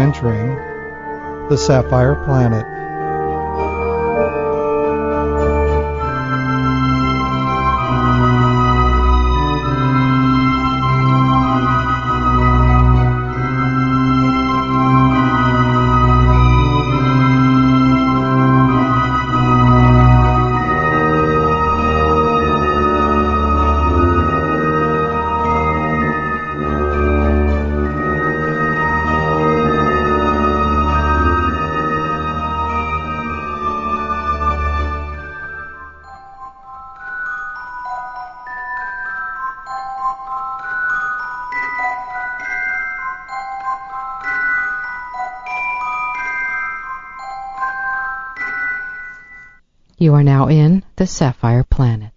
Entering the Sapphire Planet. You are now in the Sapphire Planet.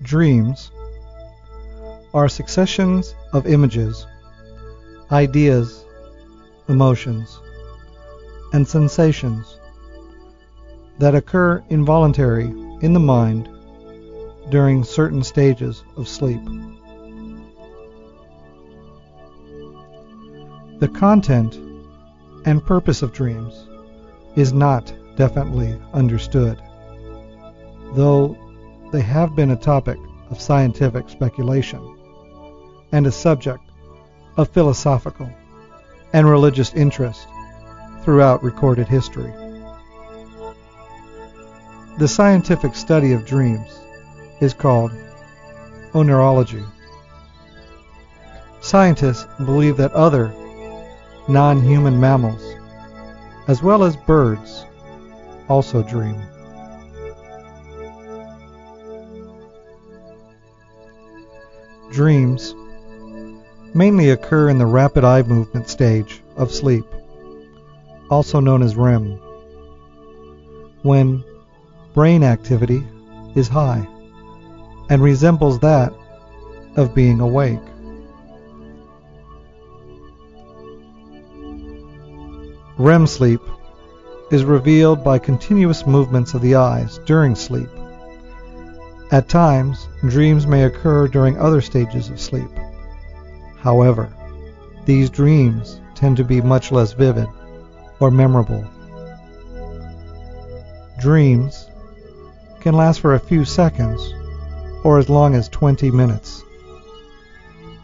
Dreams are successions of images, ideas, emotions, and sensations that occur involuntary in the mind during certain stages of sleep. The content and purpose of dreams is not definitely understood, though they have been a topic of scientific speculation and a subject of philosophical and religious interest throughout recorded history. The scientific study of dreams is called oneirology. Scientists believe that other non human mammals, as well as birds, also dream. Dreams mainly occur in the rapid eye movement stage of sleep, also known as REM, when brain activity is high and resembles that of being awake. REM sleep is revealed by continuous movements of the eyes during sleep. At times, dreams may occur during other stages of sleep. However, these dreams tend to be much less vivid or memorable. Dreams can last for a few seconds or as long as 20 minutes.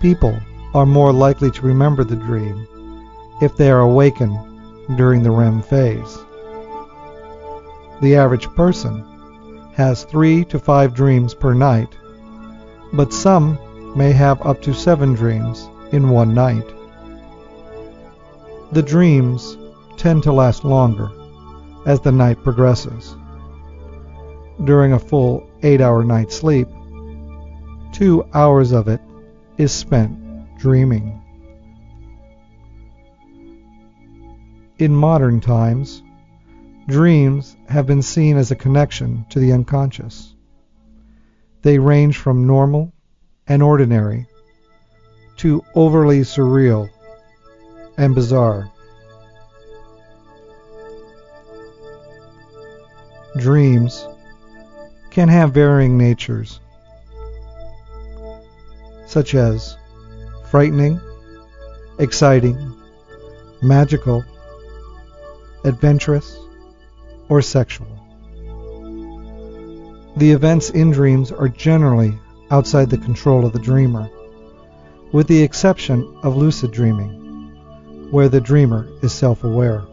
People are more likely to remember the dream if they are awakened during the REM phase. The average person has three to five dreams per night, but some may have up to seven dreams in one night. The dreams tend to last longer as the night progresses. During a full eight hour night's sleep, two hours of it is spent dreaming. In modern times, dreams have been seen as a connection to the unconscious. They range from normal and ordinary to overly surreal and bizarre. Dreams can have varying natures such as frightening, exciting, magical, adventurous, or sexual. The events in dreams are generally outside the control of the dreamer, with the exception of lucid dreaming, where the dreamer is self aware.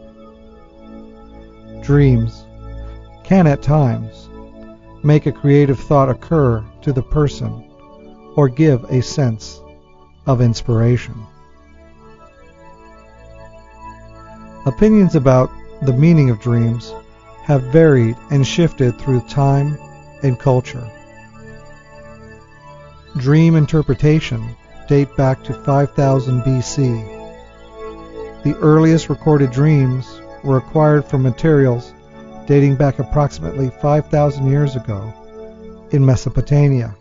Dreams can at times make a creative thought occur to the person or give a sense of inspiration. Opinions about the meaning of dreams have varied and shifted through time and culture. Dream interpretation date back to 5000 BC. The earliest recorded dreams were acquired from materials dating back approximately 5,000 years ago in Mesopotamia,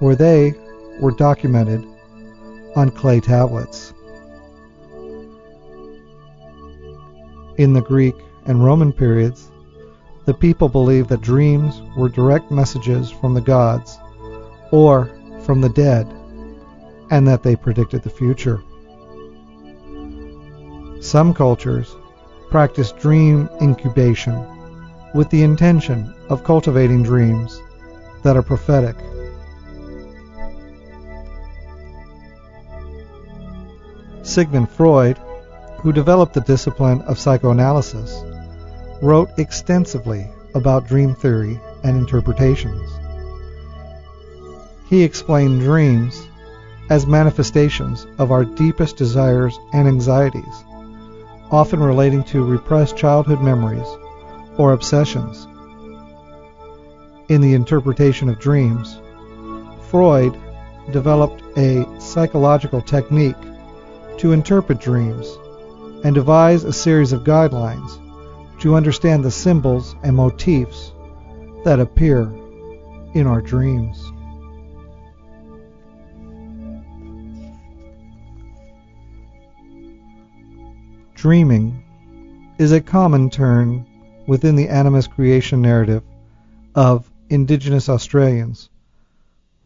where they were documented on clay tablets. In the Greek and Roman periods, the people believed that dreams were direct messages from the gods or from the dead, and that they predicted the future. Some cultures practice dream incubation with the intention of cultivating dreams that are prophetic. Sigmund Freud, who developed the discipline of psychoanalysis, wrote extensively about dream theory and interpretations. He explained dreams as manifestations of our deepest desires and anxieties, often relating to repressed childhood memories or obsessions. In the interpretation of dreams, Freud developed a psychological technique to interpret dreams and devise a series of guidelines to understand the symbols and motifs that appear in our dreams. Dreaming is a common term within the animist creation narrative of Indigenous Australians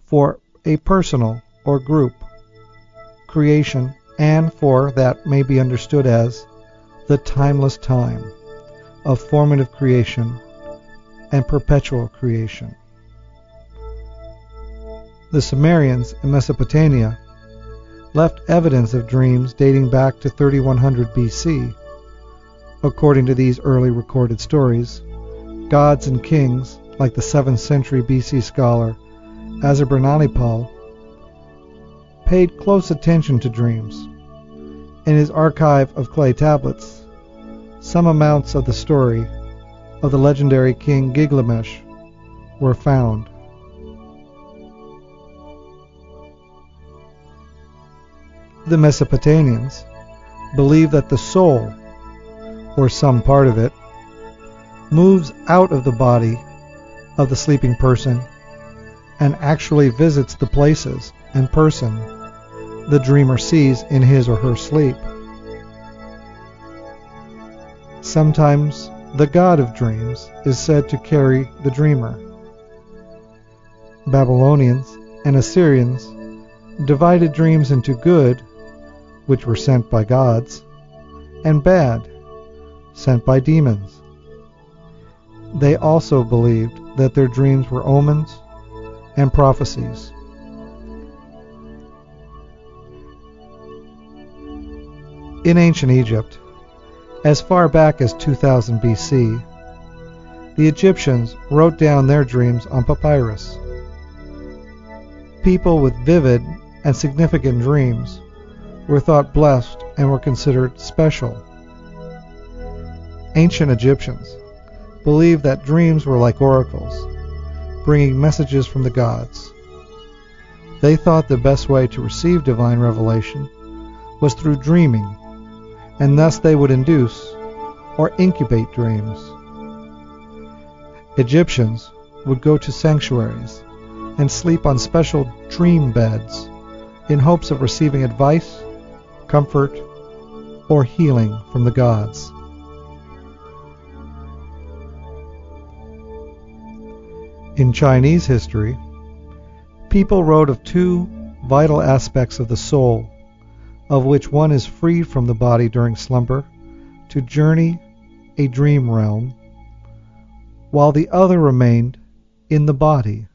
for a personal or group creation and for that may be understood as the timeless time of formative creation and perpetual creation. The Sumerians in Mesopotamia left evidence of dreams dating back to 3100 BC. According to these early recorded stories, gods and kings, like the 7th century BC scholar Ashurbanipal, paid close attention to dreams. In his archive of clay tablets, some amounts of the story of the legendary king Gilgamesh were found. The Mesopotamians believed that the soul, or some part of it, moves out of the body of the sleeping person and actually visits the places and person the dreamer sees in his or her sleep. Sometimes the god of dreams is said to carry the dreamer. Babylonians and Assyrians divided dreams into good, which were sent by gods, and bad, sent by demons. They also believed that their dreams were omens and prophecies. In ancient Egypt, as far back as 2000 BC, the Egyptians wrote down their dreams on papyrus. People with vivid and significant dreams were thought blessed and were considered special. Ancient Egyptians believed that dreams were like oracles, bringing messages from the gods. They thought the best way to receive divine revelation was through dreaming and thus they would induce or incubate dreams. Egyptians would go to sanctuaries and sleep on special dream beds in hopes of receiving advice, comfort, or healing from the gods. In Chinese history, people wrote of two vital aspects of the soul of which one is free from the body during slumber to journey a dream realm, while the other remained in the body.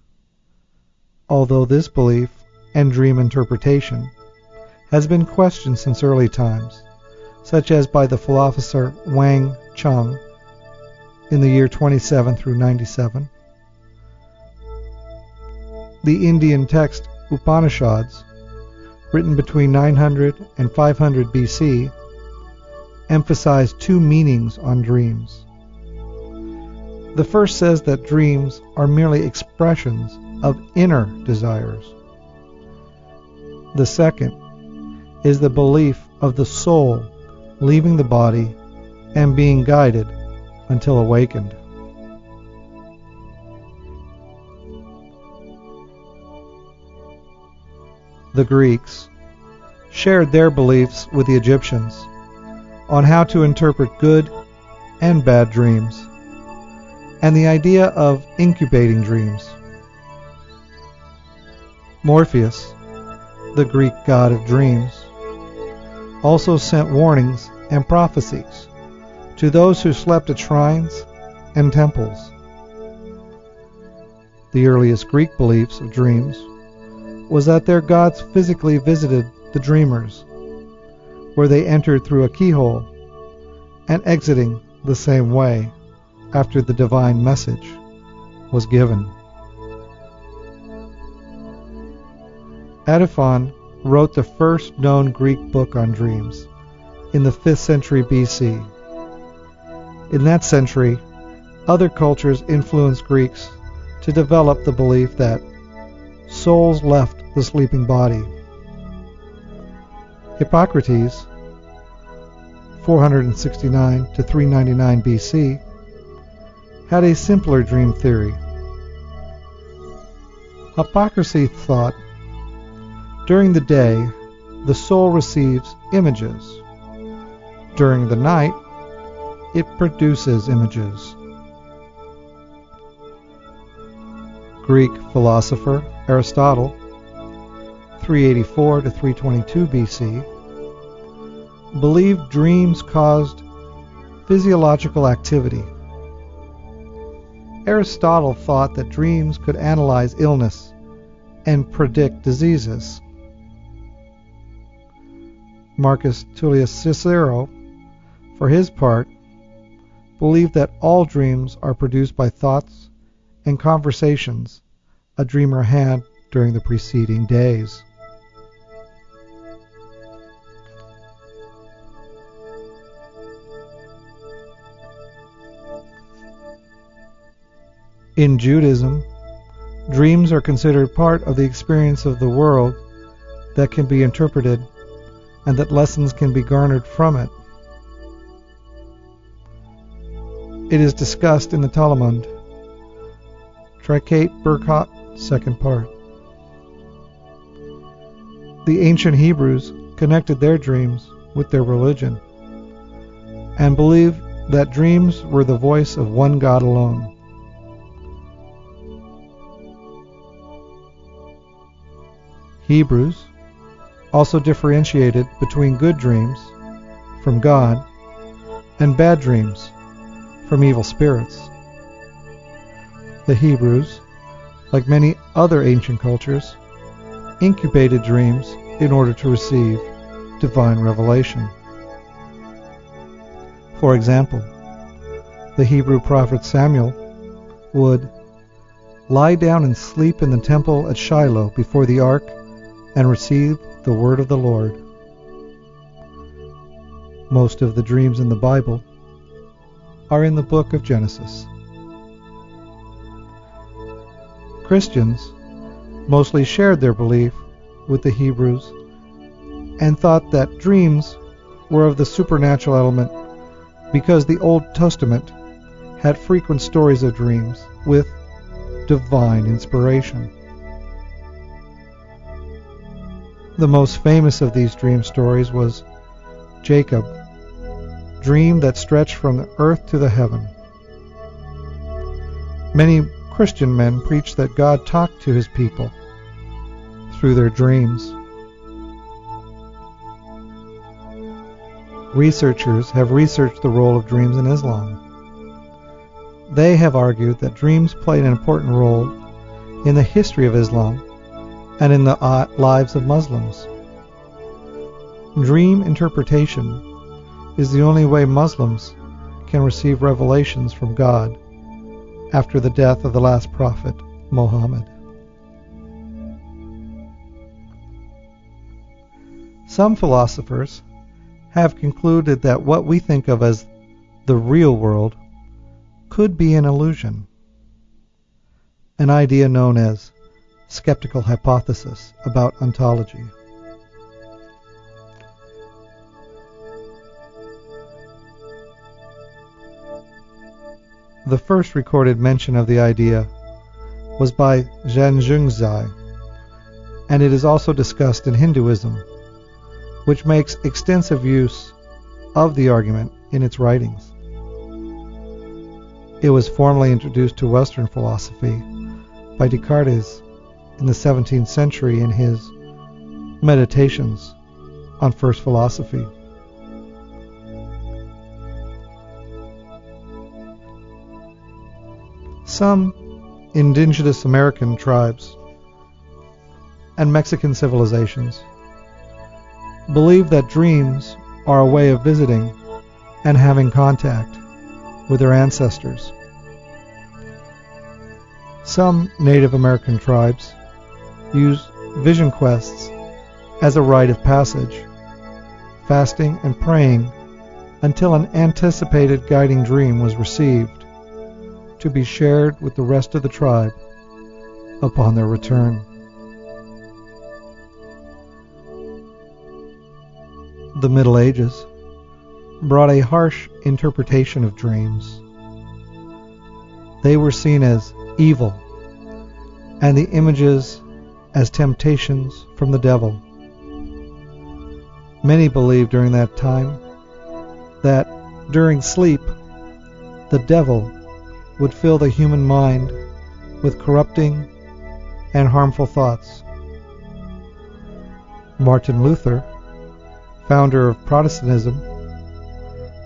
Although this belief and dream interpretation has been questioned since early times, such as by the philosopher Wang Chung in the year 27 through 97, the Indian text Upanishads, written between 900 and 500 BC, emphasize two meanings on dreams. The first says that dreams are merely expressions of inner desires. The second is the belief of the soul leaving the body and being guided until awakened. The Greeks shared their beliefs with the Egyptians on how to interpret good and bad dreams, and the idea of incubating dreams. Morpheus, the Greek god of dreams, also sent warnings and prophecies to those who slept at shrines and temples. The earliest Greek beliefs of dreams was that their gods physically visited the dreamers where they entered through a keyhole and exiting the same way after the divine message was given. Antiphon wrote the first known Greek book on dreams in the 5th century BC. In that century, other cultures influenced Greeks to develop the belief that souls left the sleeping body Hippocrates, 469 to 399 BC, had a simpler dream theory. Hippocrates thought during the day the soul receives images. During the night it produces images. Greek philosopher Aristotle 384 to 322 BC, believed dreams caused physiological activity. Aristotle thought that dreams could analyze illness and predict diseases. Marcus Tullius Cicero, for his part, believed that all dreams are produced by thoughts and conversations a dreamer had during the preceding days. In Judaism, dreams are considered part of the experience of the world that can be interpreted and that lessons can be garnered from it. It is discussed in the Talmud, Tractate Berachot, second part. The ancient Hebrews connected their dreams with their religion and believed that dreams were the voice of one God alone. Hebrews also differentiated between good dreams from God and bad dreams from evil spirits. The Hebrews, like many other ancient cultures, incubated dreams in order to receive divine revelation. For example, the Hebrew prophet Samuel would lie down and sleep in the temple at Shiloh before the ark and receive the word of the Lord. Most of the dreams in the Bible are in the book of Genesis. Christians mostly shared their belief with the Hebrews and thought that dreams were of the supernatural element because the Old Testament had frequent stories of dreams with divine inspiration. The most famous of these dream stories was Jacob, dream that stretched from the earth to the heaven. Many Christian men preach that God talked to his people through their dreams. Researchers have researched the role of dreams in Islam. They have argued that dreams played an important role in the history of Islam and in the uh, lives of Muslims. Dream interpretation is the only way Muslims can receive revelations from God after the death of the last prophet, Muhammad. Some philosophers have concluded that what we think of as the real world could be an illusion, an idea known as skeptical hypothesis about ontology. The first recorded mention of the idea was by Zhang Zhengzai, and it is also discussed in Hinduism, which makes extensive use of the argument in its writings. It was formally introduced to Western philosophy by Descartes in the 17th century in his Meditations on First Philosophy. Some indigenous American tribes and Mexican civilizations believe that dreams are a way of visiting and having contact with their ancestors. Some Native American tribes use vision quests as a rite of passage, fasting and praying until an anticipated guiding dream was received to be shared with the rest of the tribe upon their return. The Middle Ages brought a harsh interpretation of dreams. They were seen as evil, and the images as temptations from the devil. Many believed during that time that during sleep the devil would fill the human mind with corrupting and harmful thoughts. Martin Luther, founder of Protestantism,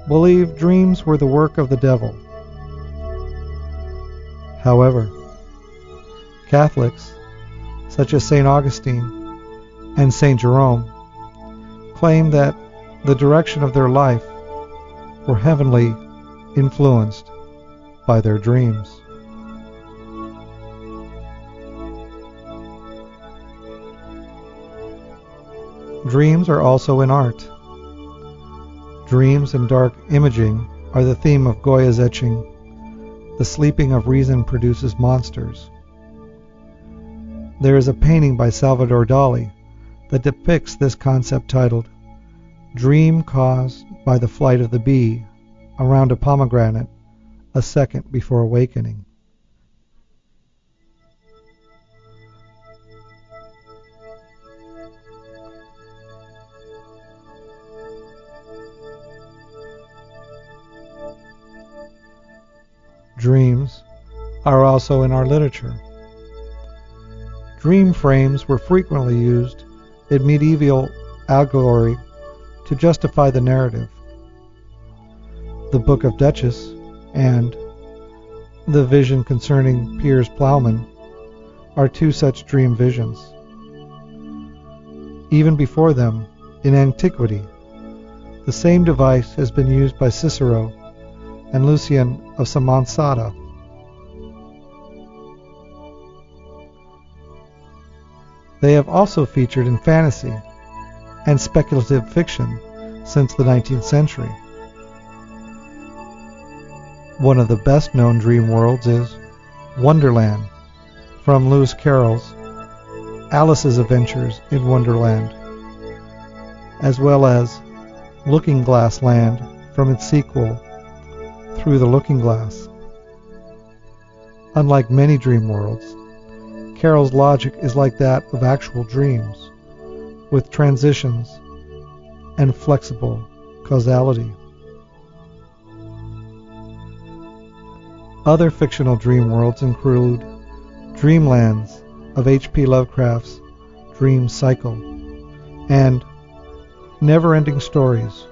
believed dreams were the work of the devil. However, Catholics, such as St. Augustine and St. Jerome, claim that the direction of their life were heavenly influenced by their dreams. Dreams are also in art. Dreams and dark imaging are the theme of Goya's etching, The Sleeping of Reason Produces Monsters. There is a painting by Salvador Dali that depicts this concept titled Dream Caused by the Flight of the Bee around a pomegranate a second before awakening. Dreams are also in our literature. Dream frames were frequently used in medieval allegory to justify the narrative. The Book of Duchess and the vision concerning Piers Plowman are two such dream visions. Even before them, in antiquity, the same device has been used by Cicero and Lucian of Samosata. They have also featured in fantasy and speculative fiction since the 19th century. One of the best known dream worlds is Wonderland from Lewis Carroll's Alice's Adventures in Wonderland, as well as Looking Glass Land from its sequel, Through the Looking Glass. Unlike many dream worlds, Carroll's logic is like that of actual dreams, with transitions and flexible causality. Other fictional dream worlds include Dreamlands of H.P. Lovecraft's Dream Cycle and Neverending Stories,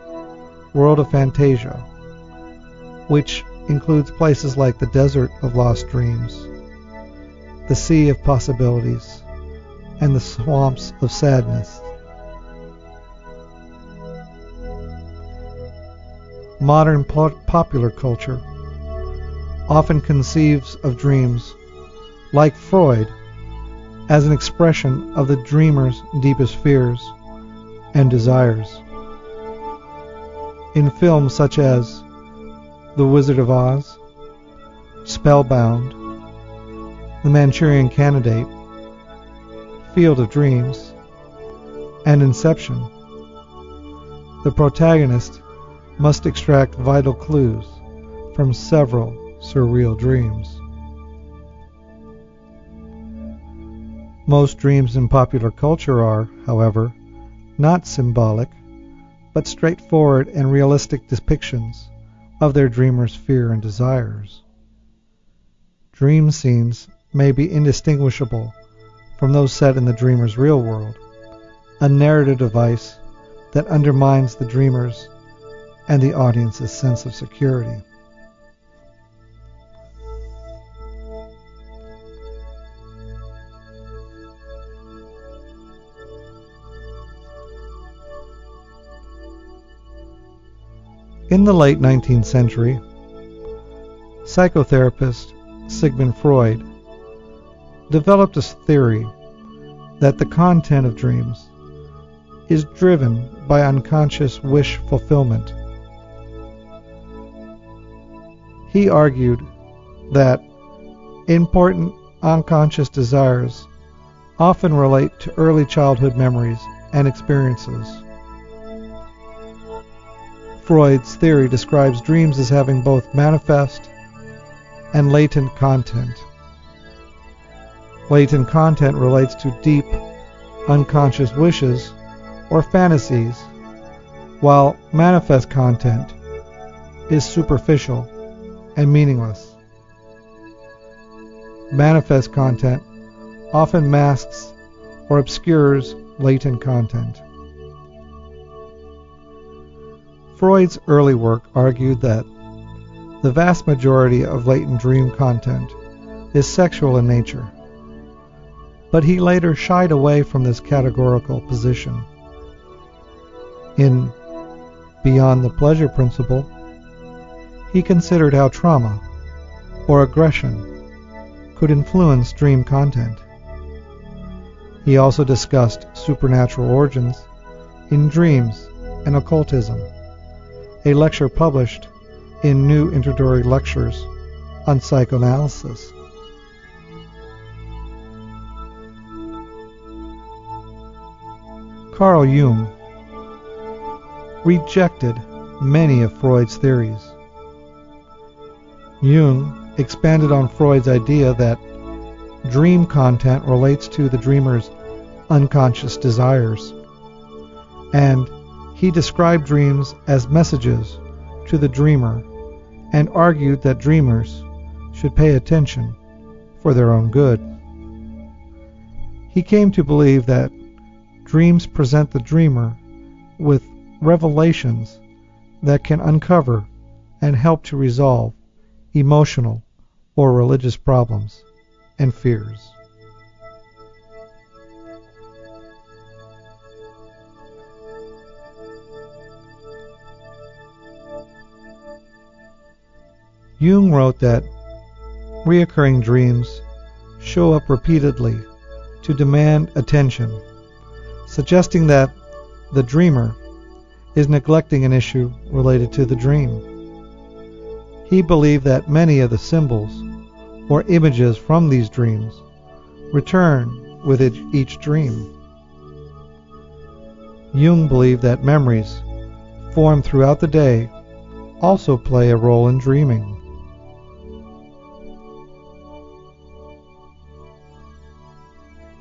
World of Fantasia, which includes places like the Desert of Lost Dreams, the Sea of Possibilities, and the Swamps of Sadness. Modern po- popular culture often conceives of dreams, like Freud, as an expression of the dreamer's deepest fears and desires. In films such as The Wizard of Oz, Spellbound, The Manchurian Candidate, Field of Dreams, and Inception, the protagonist must extract vital clues from several surreal dreams. Most dreams in popular culture are, however, not symbolic, but straightforward and realistic depictions of their dreamer's fear and desires. Dream scenes may be indistinguishable from those set in the dreamer's real world, a narrative device that undermines the dreamer's and the audience's sense of security. In the late 19th century, psychotherapist Sigmund Freud developed a theory that the content of dreams is driven by unconscious wish fulfillment. He argued that important unconscious desires often relate to early childhood memories and experiences. Freud's theory describes dreams as having both manifest and latent content. Latent content relates to deep, unconscious wishes or fantasies, while manifest content is superficial and meaningless. Manifest content often masks or obscures latent content. Freud's early work argued that the vast majority of latent dream content is sexual in nature, but he later shied away from this categorical position. In Beyond the Pleasure Principle, he considered how trauma or aggression could influence dream content. He also discussed supernatural origins in dreams and occultism a lecture published in New Introductory Lectures on Psychoanalysis. Carl Jung rejected many of Freud's theories. Jung expanded on Freud's idea that dream content relates to the dreamer's unconscious desires and he described dreams as messages to the dreamer and argued that dreamers should pay attention for their own good. He came to believe that dreams present the dreamer with revelations that can uncover and help to resolve emotional or religious problems and fears. Jung wrote that reoccurring dreams show up repeatedly to demand attention, suggesting that the dreamer is neglecting an issue related to the dream. He believed that many of the symbols or images from these dreams return with each dream. Jung believed that memories formed throughout the day also play a role in dreaming.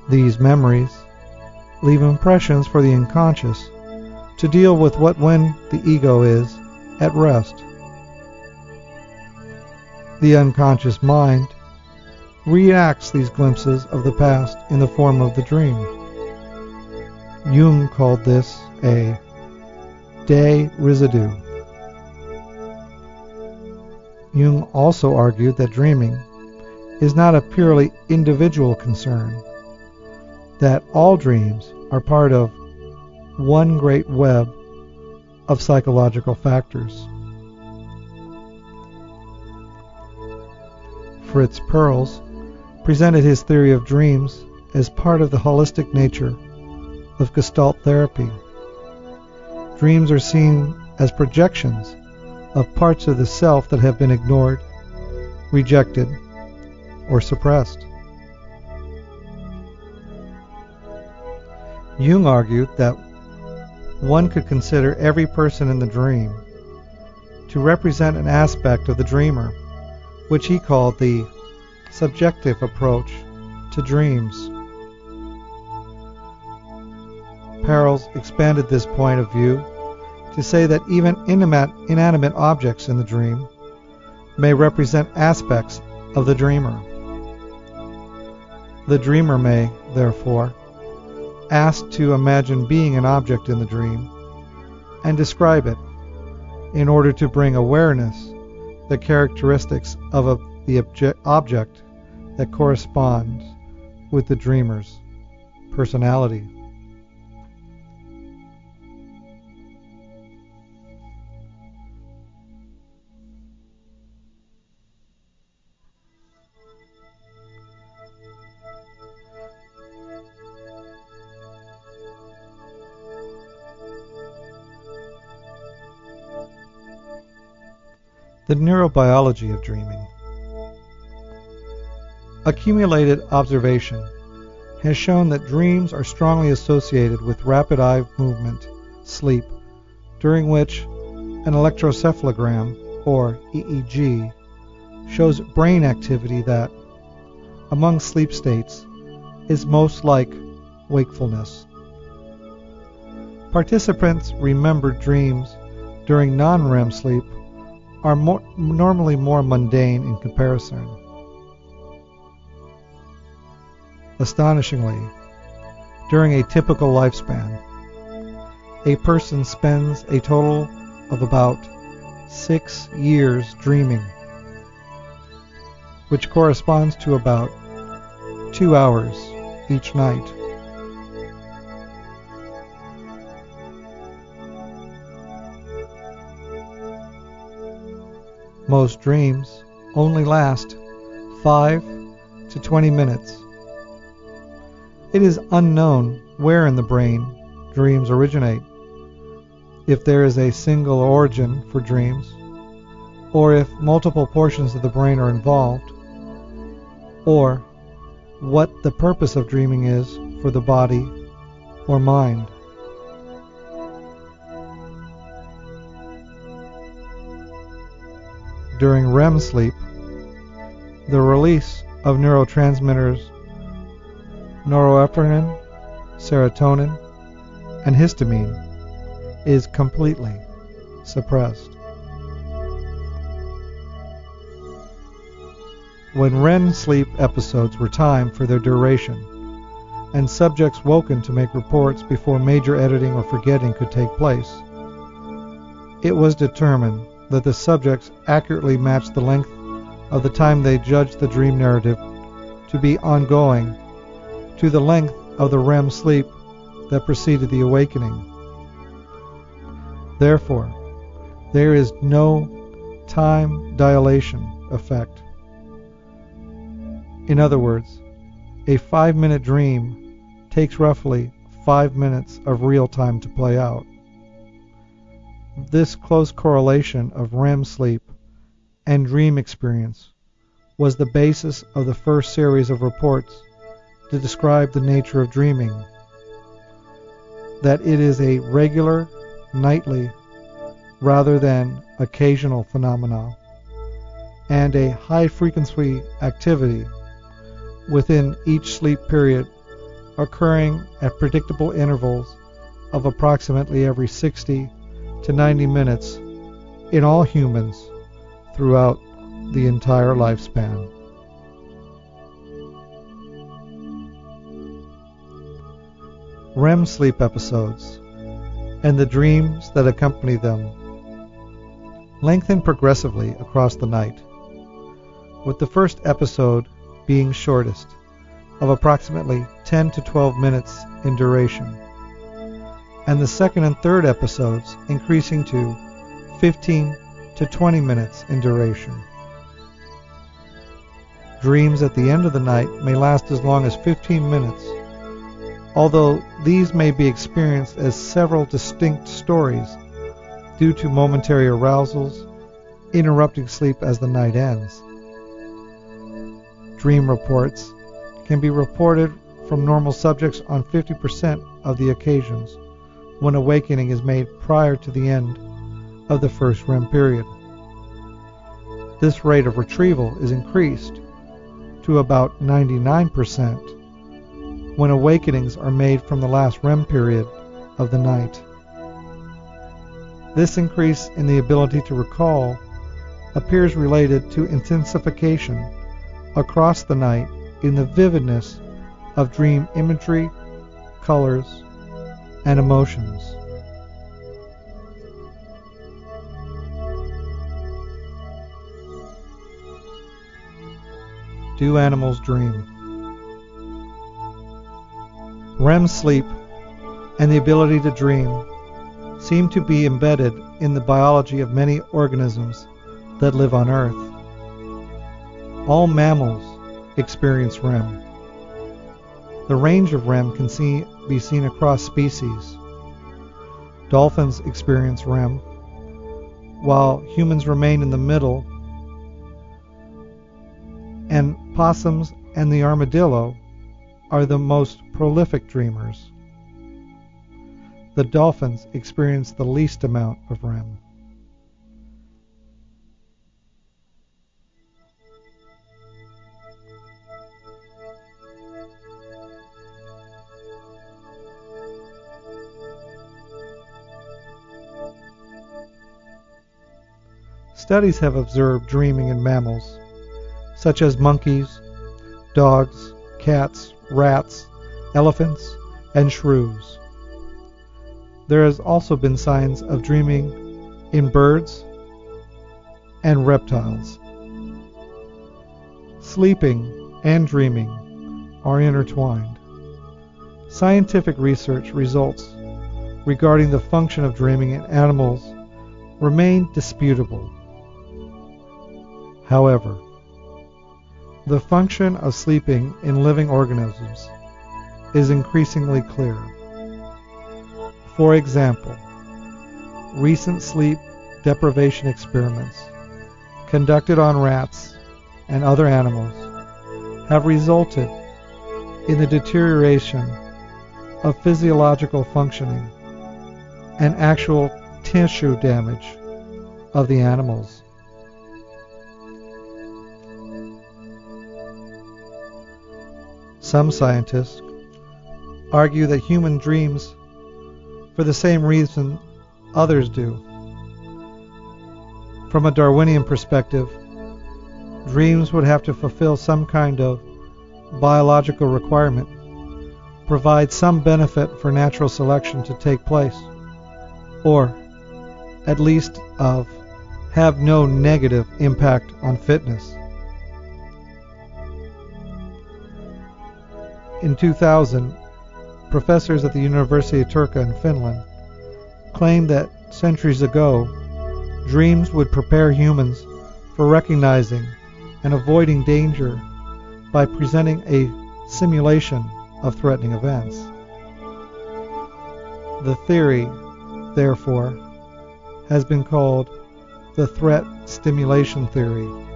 These memories leave impressions for the unconscious to deal with what when the ego is at rest. The unconscious mind reacts these glimpses of the past in the form of the dream. Jung called this a day residue. Jung also argued that dreaming is not a purely individual concern, that all dreams are part of one great web of psychological factors. Fritz Perls presented his theory of dreams as part of the holistic nature of Gestalt therapy. dreams are seen as projections of parts of the self that have been ignored, rejected, or suppressed. Jung argued that one could consider every person in the dream to represent an aspect of the dreamer, which he called the subjective approach to dreams. Perls expanded this point of view to say that even inanimate objects in the dream may represent aspects of the dreamer. The dreamer may, therefore, ask to imagine being an object in the dream and describe it in order to bring awareness the characteristics of a, the object, object that corresponds with the dreamer's personality. The neurobiology of dreaming. Accumulated observation has shown that dreams are strongly associated with rapid eye movement, sleep, during which an electroencephalogram, or EEG, shows brain activity that, among sleep states, is most like wakefulness. Participants remember dreams during non REM sleep are more, normally more mundane in comparison. Astonishingly, during a typical lifespan, a person spends a total of about six years dreaming, which corresponds to about two hours each night. Most dreams only last 5 to 20 minutes. It is unknown where in the brain dreams originate, if there is a single origin for dreams, or if multiple portions of the brain are involved, or what the purpose of dreaming is for the body or mind. During REM sleep, the release of neurotransmitters norepinephrine, serotonin, and histamine is completely suppressed. When REM sleep episodes were timed for their duration, and subjects woken to make reports before major editing or forgetting could take place, it was determined that the subjects accurately matched the length of the time they judged the dream narrative to be ongoing to the length of the REM sleep that preceded the awakening. Therefore, there is no time dilation effect. In other words, a five minute dream takes roughly five minutes of real time to play out. This close correlation of REM sleep and dream experience was the basis of the first series of reports to describe the nature of dreaming. That it is a regular, nightly, rather than occasional phenomena, and a high frequency activity within each sleep period occurring at predictable intervals of approximately every 60 to 90 minutes in all humans throughout the entire lifespan. REM sleep episodes and the dreams that accompany them lengthen progressively across the night, with the first episode being shortest, of approximately 10 to 12 minutes in duration and the second and third episodes increasing to 15 to 20 minutes in duration. Dreams at the end of the night may last as long as 15 minutes, although these may be experienced as several distinct stories due to momentary arousals interrupting sleep as the night ends. Dream reports can be reported from normal subjects on 50% of the occasions when awakening is made prior to the end of the first REM period. This rate of retrieval is increased to about 99% when awakenings are made from the last REM period of the night. This increase in the ability to recall appears related to intensification across the night in the vividness of dream imagery, colors, and emotions. Do animals dream? REM sleep and the ability to dream seem to be embedded in the biology of many organisms that live on Earth. All mammals experience REM. The range of REM can see, be seen across species. Dolphins experience REM, while humans remain in the middle and possums and the armadillo are the most prolific dreamers. The dolphins experience the least amount of REM. Studies have observed dreaming in mammals such as monkeys, dogs, cats, rats, elephants, and shrews. There has also been signs of dreaming in birds and reptiles. Sleeping and dreaming are intertwined. Scientific research results regarding the function of dreaming in animals remain disputable. However, the function of sleeping in living organisms is increasingly clear. For example, recent sleep deprivation experiments conducted on rats and other animals have resulted in the deterioration of physiological functioning and actual tissue damage of the animals. Some scientists argue that human dreams for the same reason others do. From a Darwinian perspective, dreams would have to fulfill some kind of biological requirement, provide some benefit for natural selection to take place, or, at least, of have no negative impact on fitness. In 2000, professors at the University of Turku in Finland claimed that centuries ago, dreams would prepare humans for recognizing and avoiding danger by presenting a simulation of threatening events. The theory, therefore, has been called the threat simulation theory.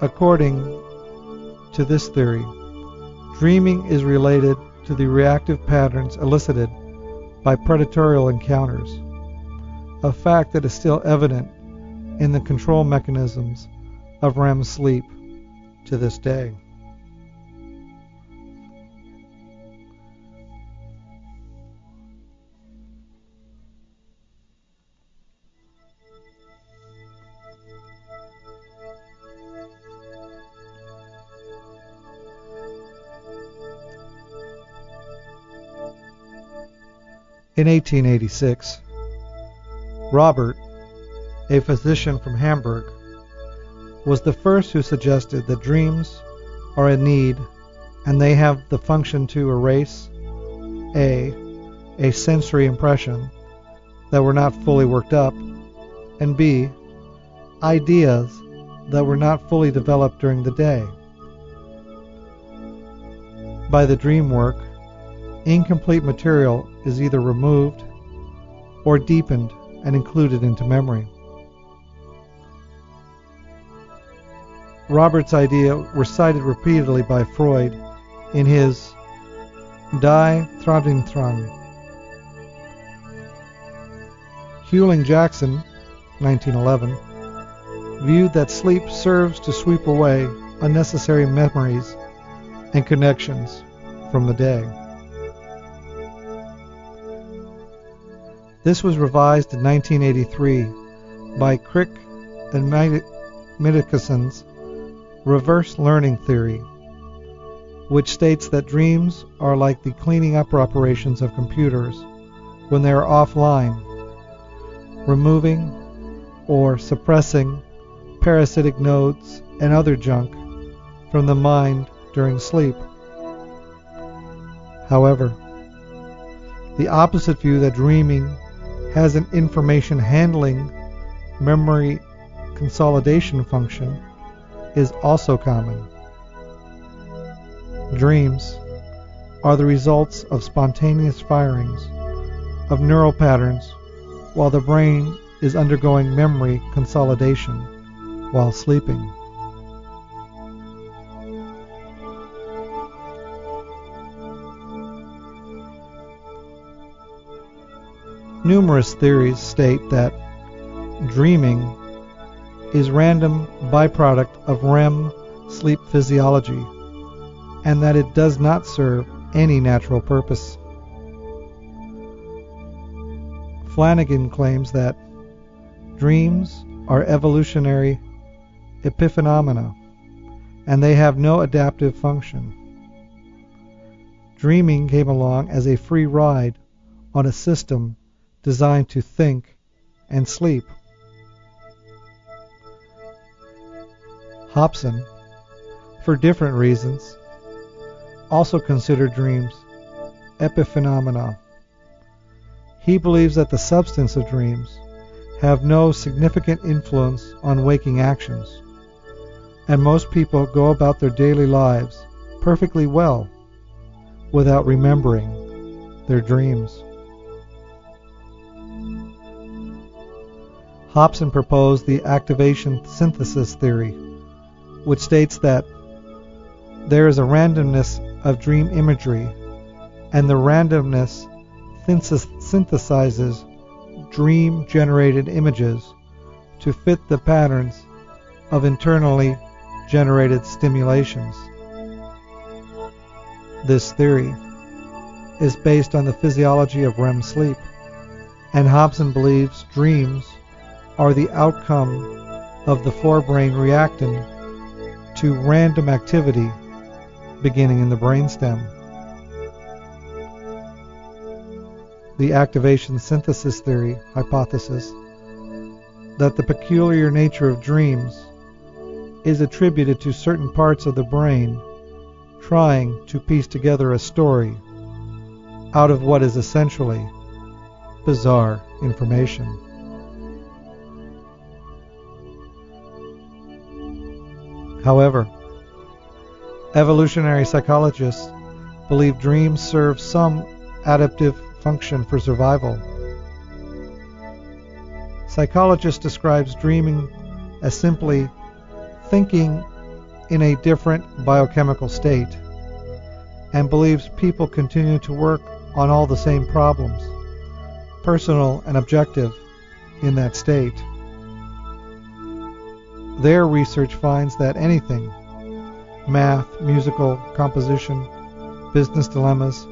According to this theory, dreaming is related to the reactive patterns elicited by predatorial encounters, a fact that is still evident in the control mechanisms of REM sleep to this day. In 1886, Robert, a physician from Hamburg, was the first who suggested that dreams are a need and they have the function to erase a a sensory impression that were not fully worked up and b ideas that were not fully developed during the day. by the dream work, incomplete material is either removed or deepened and included into memory. Robert's ideas were cited repeatedly by Freud in his Die Traumdeutung. Hughlings Jackson, 1911, viewed that sleep serves to sweep away unnecessary memories and connections from the day. This was revised in 1983 by Crick and Mitchison's reverse learning theory, which states that dreams are like the cleaning up operations of computers when they are offline, removing or suppressing parasitic nodes and other junk from the mind during sleep. However, the opposite view that dreaming has an information handling memory consolidation function is also common. Dreams are the results of spontaneous firings of neural patterns while the brain is undergoing memory consolidation while sleeping. Numerous theories state that dreaming is random byproduct of REM sleep physiology and that it does not serve any natural purpose. Flanagan claims that dreams are evolutionary epiphenomena and they have no adaptive function. Dreaming came along as a free ride on a system designed to think and sleep. Hobson, for different reasons, also considered dreams epiphenomena. He believes that the substance of dreams have no significant influence on waking actions, and most people go about their daily lives perfectly well without remembering their dreams. Hobson proposed the activation synthesis theory which states that there is a randomness of dream imagery, and the randomness synthesizes dream generated images to fit the patterns of internally generated stimulations. This theory is based on the physiology of REM sleep, and Hobson believes dreams are the outcome of the forebrain reacting to random activity beginning in the brainstem. The activation synthesis theory hypothesis that the peculiar nature of dreams is attributed to certain parts of the brain trying to piece together a story out of what is essentially bizarre information. However, evolutionary psychologists believe dreams serve some adaptive function for survival. Psychologist describes dreaming as simply thinking in a different biochemical state and believes people continue to work on all the same problems, personal and objective, in that state. Their research finds that anything math, musical, composition, business dilemmas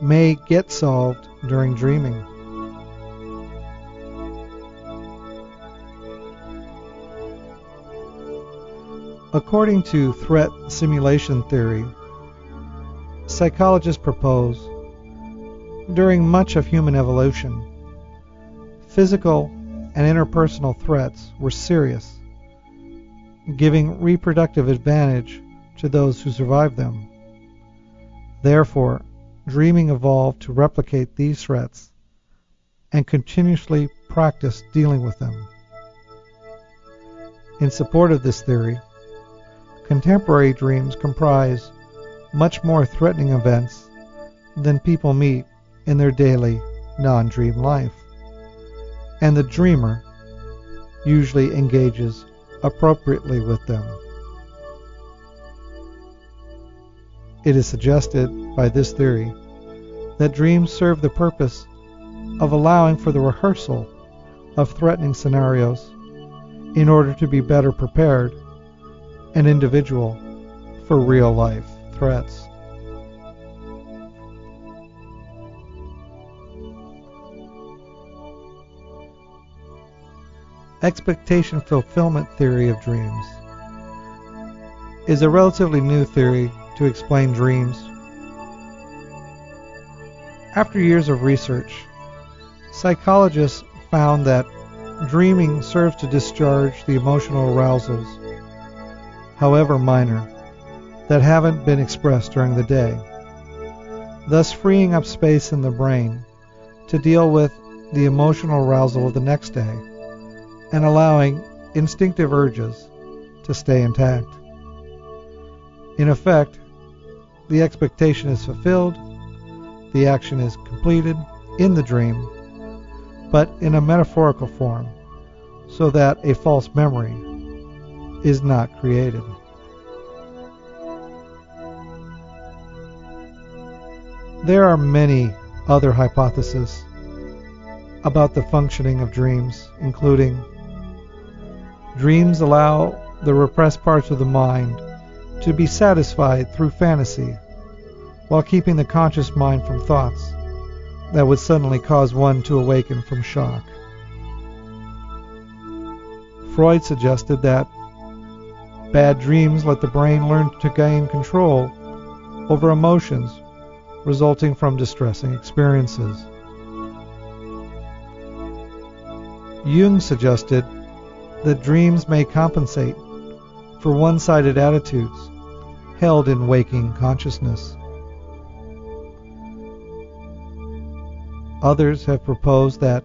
may get solved during dreaming. According to threat simulation theory, psychologists propose during much of human evolution, physical and interpersonal threats were serious giving reproductive advantage to those who survive them. Therefore, dreaming evolved to replicate these threats and continuously practice dealing with them. In support of this theory, contemporary dreams comprise much more threatening events than people meet in their daily non dream life. And the dreamer usually engages appropriately with them. It is suggested by this theory that dreams serve the purpose of allowing for the rehearsal of threatening scenarios in order to be better prepared an individual for real life threats. Expectation fulfillment theory of dreams is a relatively new theory to explain dreams. After years of research, psychologists found that dreaming serves to discharge the emotional arousals, however minor, that haven't been expressed during the day, thus freeing up space in the brain to deal with the emotional arousal of the next day and allowing instinctive urges to stay intact. In effect, the expectation is fulfilled, the action is completed in the dream, but in a metaphorical form, so that a false memory is not created. There are many other hypotheses about the functioning of dreams, including Dreams allow the repressed parts of the mind to be satisfied through fantasy, while keeping the conscious mind from thoughts that would suddenly cause one to awaken from shock. Freud suggested that bad dreams let the brain learn to gain control over emotions resulting from distressing experiences. Jung suggested that dreams may compensate for one sided attitudes held in waking consciousness. Others have proposed that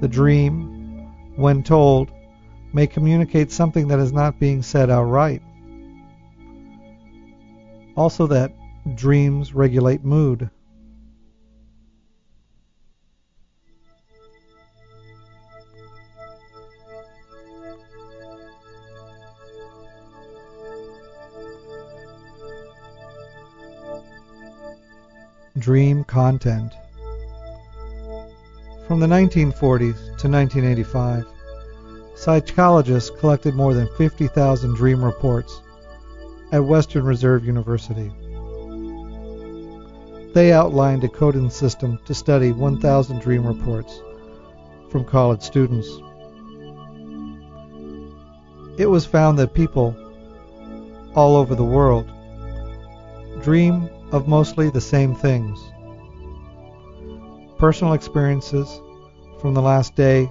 the dream, when told, may communicate something that is not being said outright. Also, that dreams regulate mood. Dream content. From the 1940s to 1985, psychologists collected more than 50,000 dream reports at Western Reserve University. They outlined a coding system to study 1,000 dream reports from college students. It was found that people all over the world dream of mostly the same things. Personal experiences from the last day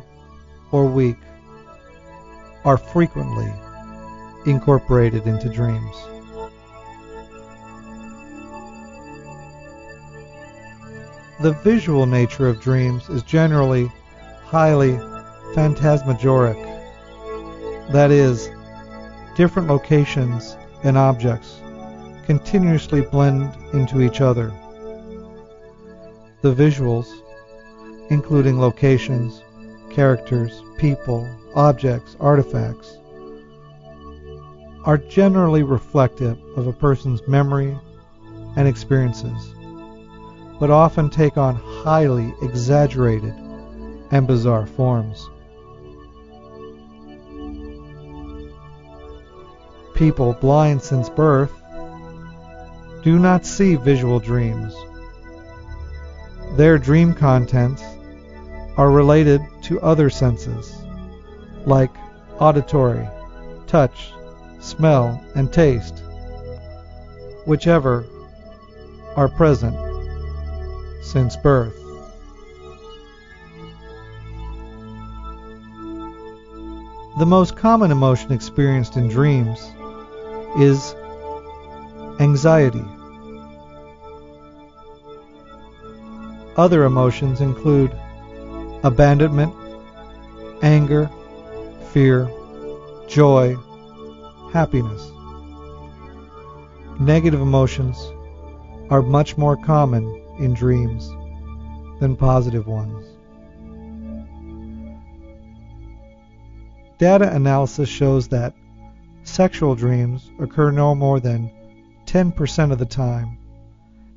or week are frequently incorporated into dreams. The visual nature of dreams is generally highly phantasmagoric. That is, different locations and objects continuously blend into each other. The visuals, including locations, characters, people, objects, artifacts, are generally reflective of a person's memory and experiences, but often take on highly exaggerated and bizarre forms. People blind since birth do not see visual dreams. Their dream contents are related to other senses, like auditory, touch, smell, and taste, whichever are present since birth. The most common emotion experienced in dreams is anxiety. Other emotions include abandonment, anger, fear, joy, happiness. Negative emotions are much more common in dreams than positive ones. Data analysis shows that sexual dreams occur no more than 10% of the time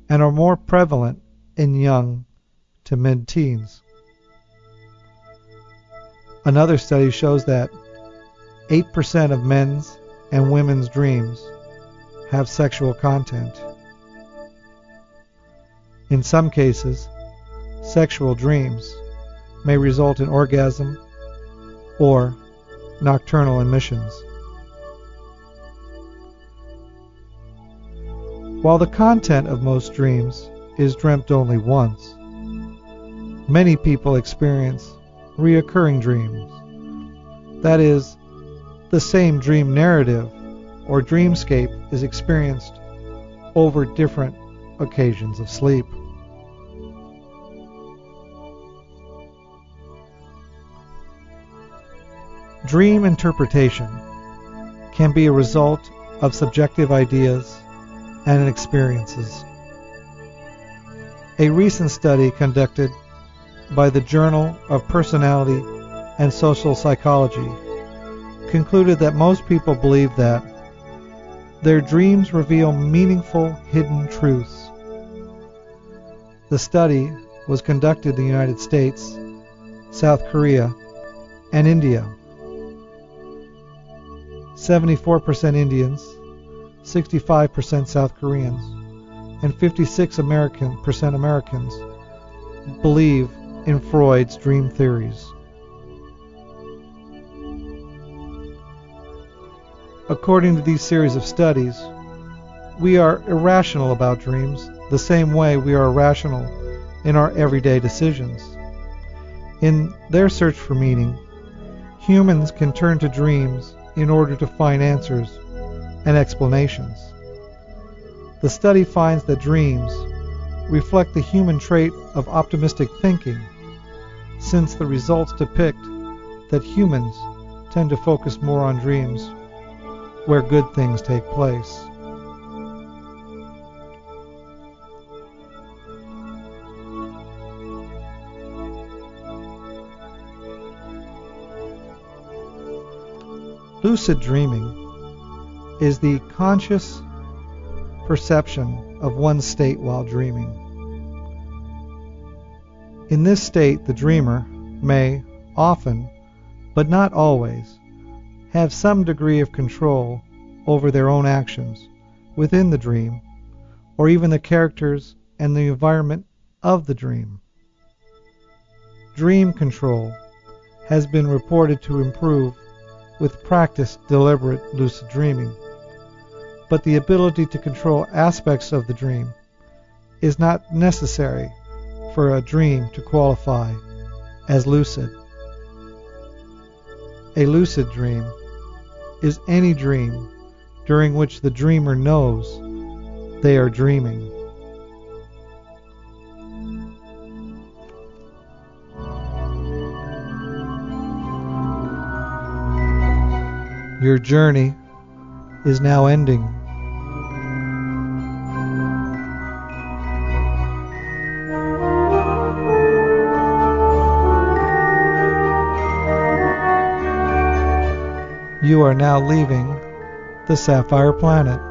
and are more prevalent in young to mid teens. Another study shows that 8% of men's and women's dreams have sexual content. In some cases, sexual dreams may result in orgasm or nocturnal emissions. While the content of most dreams is dreamt only once, many people experience reoccurring dreams. That is, the same dream narrative or dreamscape is experienced over different occasions of sleep. Dream interpretation can be a result of subjective ideas and experiences. A recent study conducted by the Journal of Personality and Social Psychology concluded that most people believe that their dreams reveal meaningful hidden truths. The study was conducted in the United States, South Korea, and India. 74% Indians, 65% South Koreans, and 56 American, percent Americans believe in Freud's dream theories. According to these series of studies, we are irrational about dreams the same way we are irrational in our everyday decisions. In their search for meaning, humans can turn to dreams in order to find answers and explanations. The study finds that dreams reflect the human trait of optimistic thinking, since the results depict that humans tend to focus more on dreams where good things take place. Lucid dreaming is the conscious perception of one state while dreaming. In this state, the dreamer may often, but not always, have some degree of control over their own actions within the dream, or even the characters and the environment of the dream. Dream control has been reported to improve with practiced deliberate lucid dreaming. But the ability to control aspects of the dream is not necessary for a dream to qualify as lucid. A lucid dream is any dream during which the dreamer knows they are dreaming. Your journey is now ending. You are now leaving the Sapphire Planet.